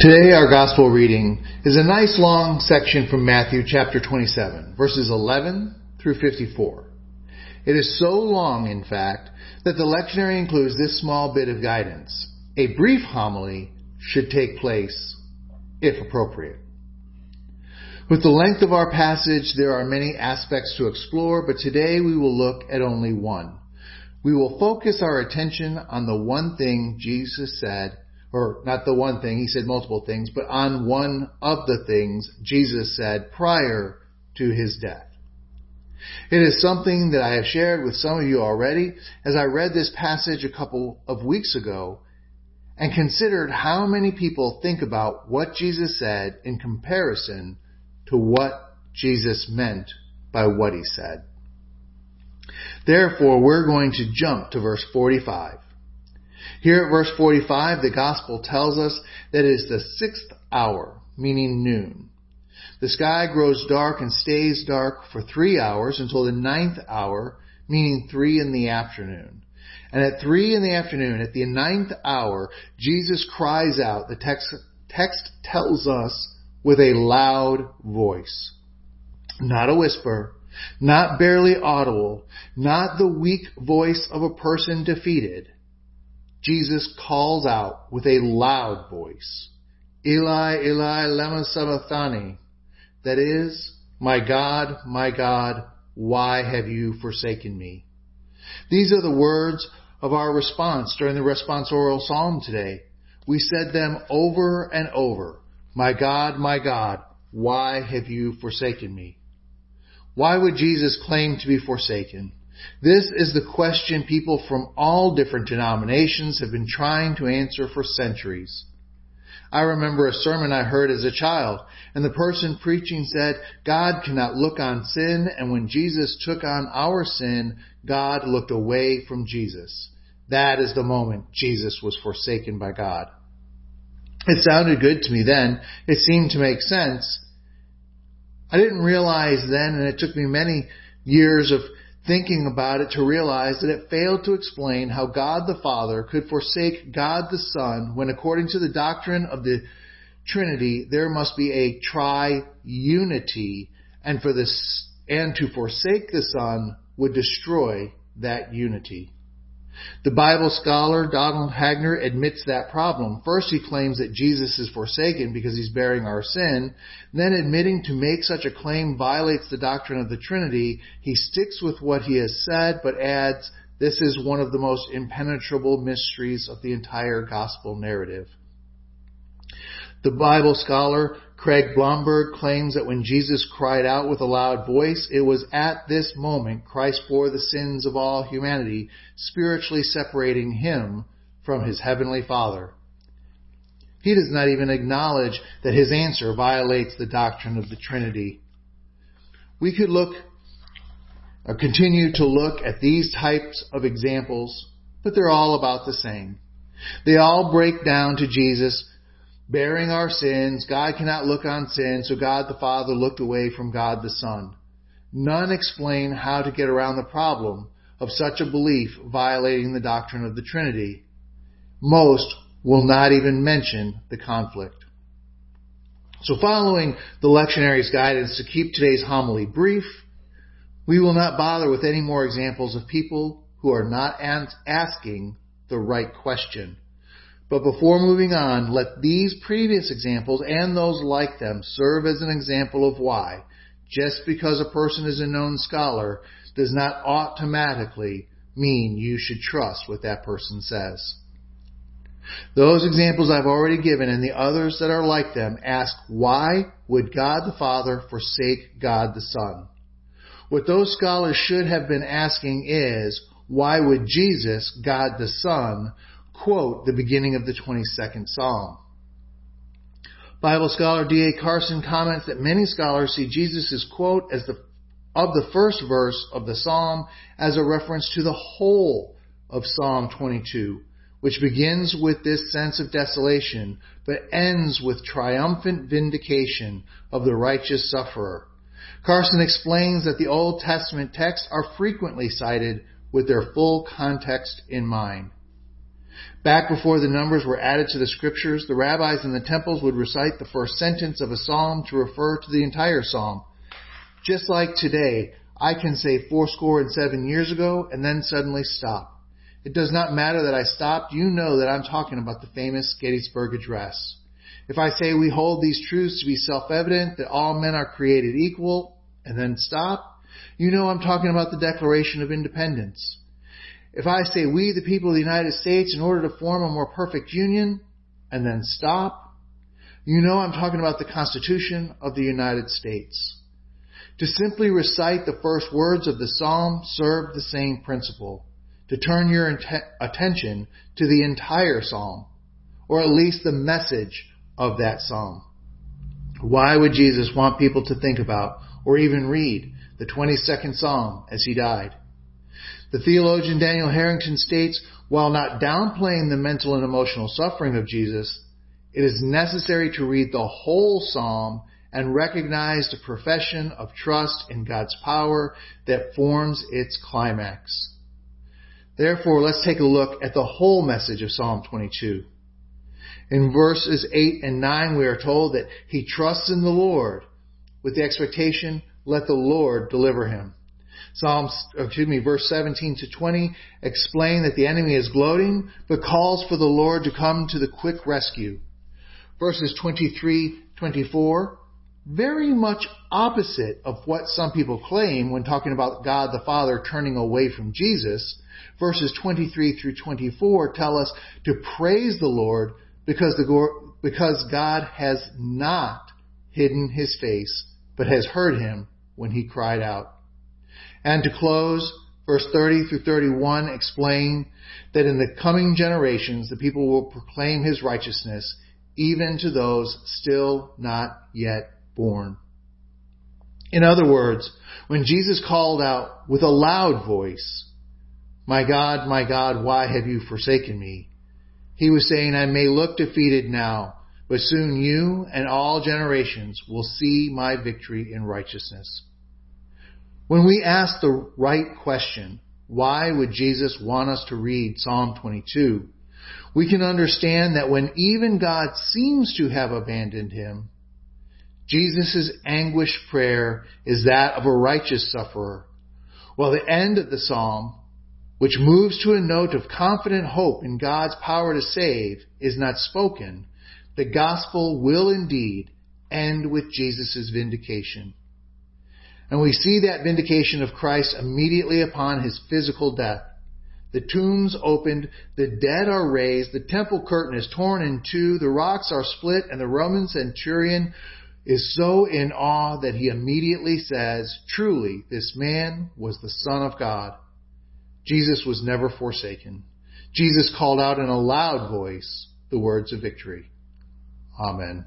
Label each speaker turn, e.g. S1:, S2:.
S1: Today our gospel reading is a nice long section from Matthew chapter 27, verses 11 through 54. It is so long, in fact, that the lectionary includes this small bit of guidance. A brief homily should take place if appropriate. With the length of our passage, there are many aspects to explore, but today we will look at only one. We will focus our attention on the one thing Jesus said or not the one thing, he said multiple things, but on one of the things Jesus said prior to his death. It is something that I have shared with some of you already as I read this passage a couple of weeks ago and considered how many people think about what Jesus said in comparison to what Jesus meant by what he said. Therefore, we're going to jump to verse 45. Here at verse 45, the gospel tells us that it is the sixth hour, meaning noon. The sky grows dark and stays dark for three hours until the ninth hour, meaning three in the afternoon. And at three in the afternoon, at the ninth hour, Jesus cries out. The text, text tells us with a loud voice. Not a whisper, not barely audible, not the weak voice of a person defeated, Jesus calls out with a loud voice, Eli, Eli, lema sabachthani. That is, my God, my God, why have you forsaken me? These are the words of our response during the responsorial psalm today. We said them over and over. My God, my God, why have you forsaken me? Why would Jesus claim to be forsaken? This is the question people from all different denominations have been trying to answer for centuries. I remember a sermon I heard as a child, and the person preaching said, God cannot look on sin, and when Jesus took on our sin, God looked away from Jesus. That is the moment Jesus was forsaken by God. It sounded good to me then. It seemed to make sense. I didn't realize then, and it took me many years of thinking about it to realize that it failed to explain how God the Father could forsake God the Son when according to the doctrine of the Trinity there must be a tri-unity and for this and to forsake the Son would destroy that unity. The Bible scholar Donald Hagner admits that problem. First, he claims that Jesus is forsaken because he's bearing our sin. Then, admitting to make such a claim violates the doctrine of the Trinity, he sticks with what he has said, but adds, this is one of the most impenetrable mysteries of the entire gospel narrative. The Bible scholar Craig Blomberg claims that when Jesus cried out with a loud voice, it was at this moment Christ bore the sins of all humanity, spiritually separating him from his heavenly Father. He does not even acknowledge that his answer violates the doctrine of the Trinity. We could look or continue to look at these types of examples, but they're all about the same. They all break down to Jesus bearing our sins. God cannot look on sin, so God the Father looked away from God the Son. None explain how to get around the problem of such a belief violating the doctrine of the Trinity. Most will not even mention the conflict. So following the lectionary's guidance to keep today's homily brief, we will not bother with any more examples of people who are not asking the right question. But before moving on, let these previous examples and those like them serve as an example of why, just because a person is a known scholar, does not automatically mean you should trust what that person says. Those examples I've already given and the others that are like them ask why would God the Father forsake God the Son? What those scholars should have been asking is why would Jesus, God the Son, quote the beginning of the 22nd Psalm. Bible scholar D.A. Carson comments that many scholars see Jesus' quote as the, of the first verse of the Psalm as a reference to the whole of Psalm 22, which begins with this sense of desolation, but ends with triumphant vindication of the righteous sufferer. Carson explains that the Old Testament texts are frequently cited with their full context in mind. Back before the numbers were added to the scriptures, the rabbis in the temples would recite the first sentence of a psalm to refer to the entire psalm. Just like today, I can say fourscore and seven years ago and then suddenly stop. It does not matter that I stopped. You know that I'm talking about the famous Gettysburg Address. If I say we hold these truths to be self-evident, that all men are created equal, and then stop, you know I'm talking about the Declaration of Independence. If I say we, the people of the United States, in order to form a more perfect union, and then stop, you know I'm talking about the Constitution of the United States. To simply recite the first words of the psalm served the same principle to turn your int- attention to the entire psalm, or at least the message of that psalm. Why would Jesus want people to think about or even read the 22nd psalm as he died? The theologian Daniel Harrington states, while not downplaying the mental and emotional suffering of Jesus, it is necessary to read the whole psalm and recognize the profession of trust in God's power that forms its climax. Therefore, let's take a look at the whole message of Psalm 22. In verses 8 and 9, we are told that he trusts in the Lord with the expectation, let the Lord deliver him. Psalms, excuse me, verse 17 to 20 explain that the enemy is gloating, but calls for the Lord to come to the quick rescue. Verses 23, 24, very much opposite of what some people claim when talking about God the Father turning away from Jesus verses 23 through 24 tell us to praise the Lord because, the, because God has not hidden his face, but has heard him when he cried out. And to close, verse 30 through 31 explain that in the coming generations the people will proclaim his righteousness even to those still not yet born. In other words, when Jesus called out with a loud voice, my God, my God, why have you forsaken me? He was saying, I may look defeated now, but soon you and all generations will see my victory in righteousness. When we ask the right question, why would Jesus want us to read Psalm 22? We can understand that when even God seems to have abandoned him, Jesus' anguished prayer is that of a righteous sufferer. While the end of the psalm which moves to a note of confident hope in God's power to save, is not spoken, the gospel will indeed end with Jesus' vindication. And we see that vindication of Christ immediately upon his physical death. The tombs opened, the dead are raised, the temple curtain is torn in two, the rocks are split, and the Roman centurion is so in awe that he immediately says, Truly, this man was the Son of God. Jesus was never forsaken. Jesus called out in a loud voice the words of victory. Amen.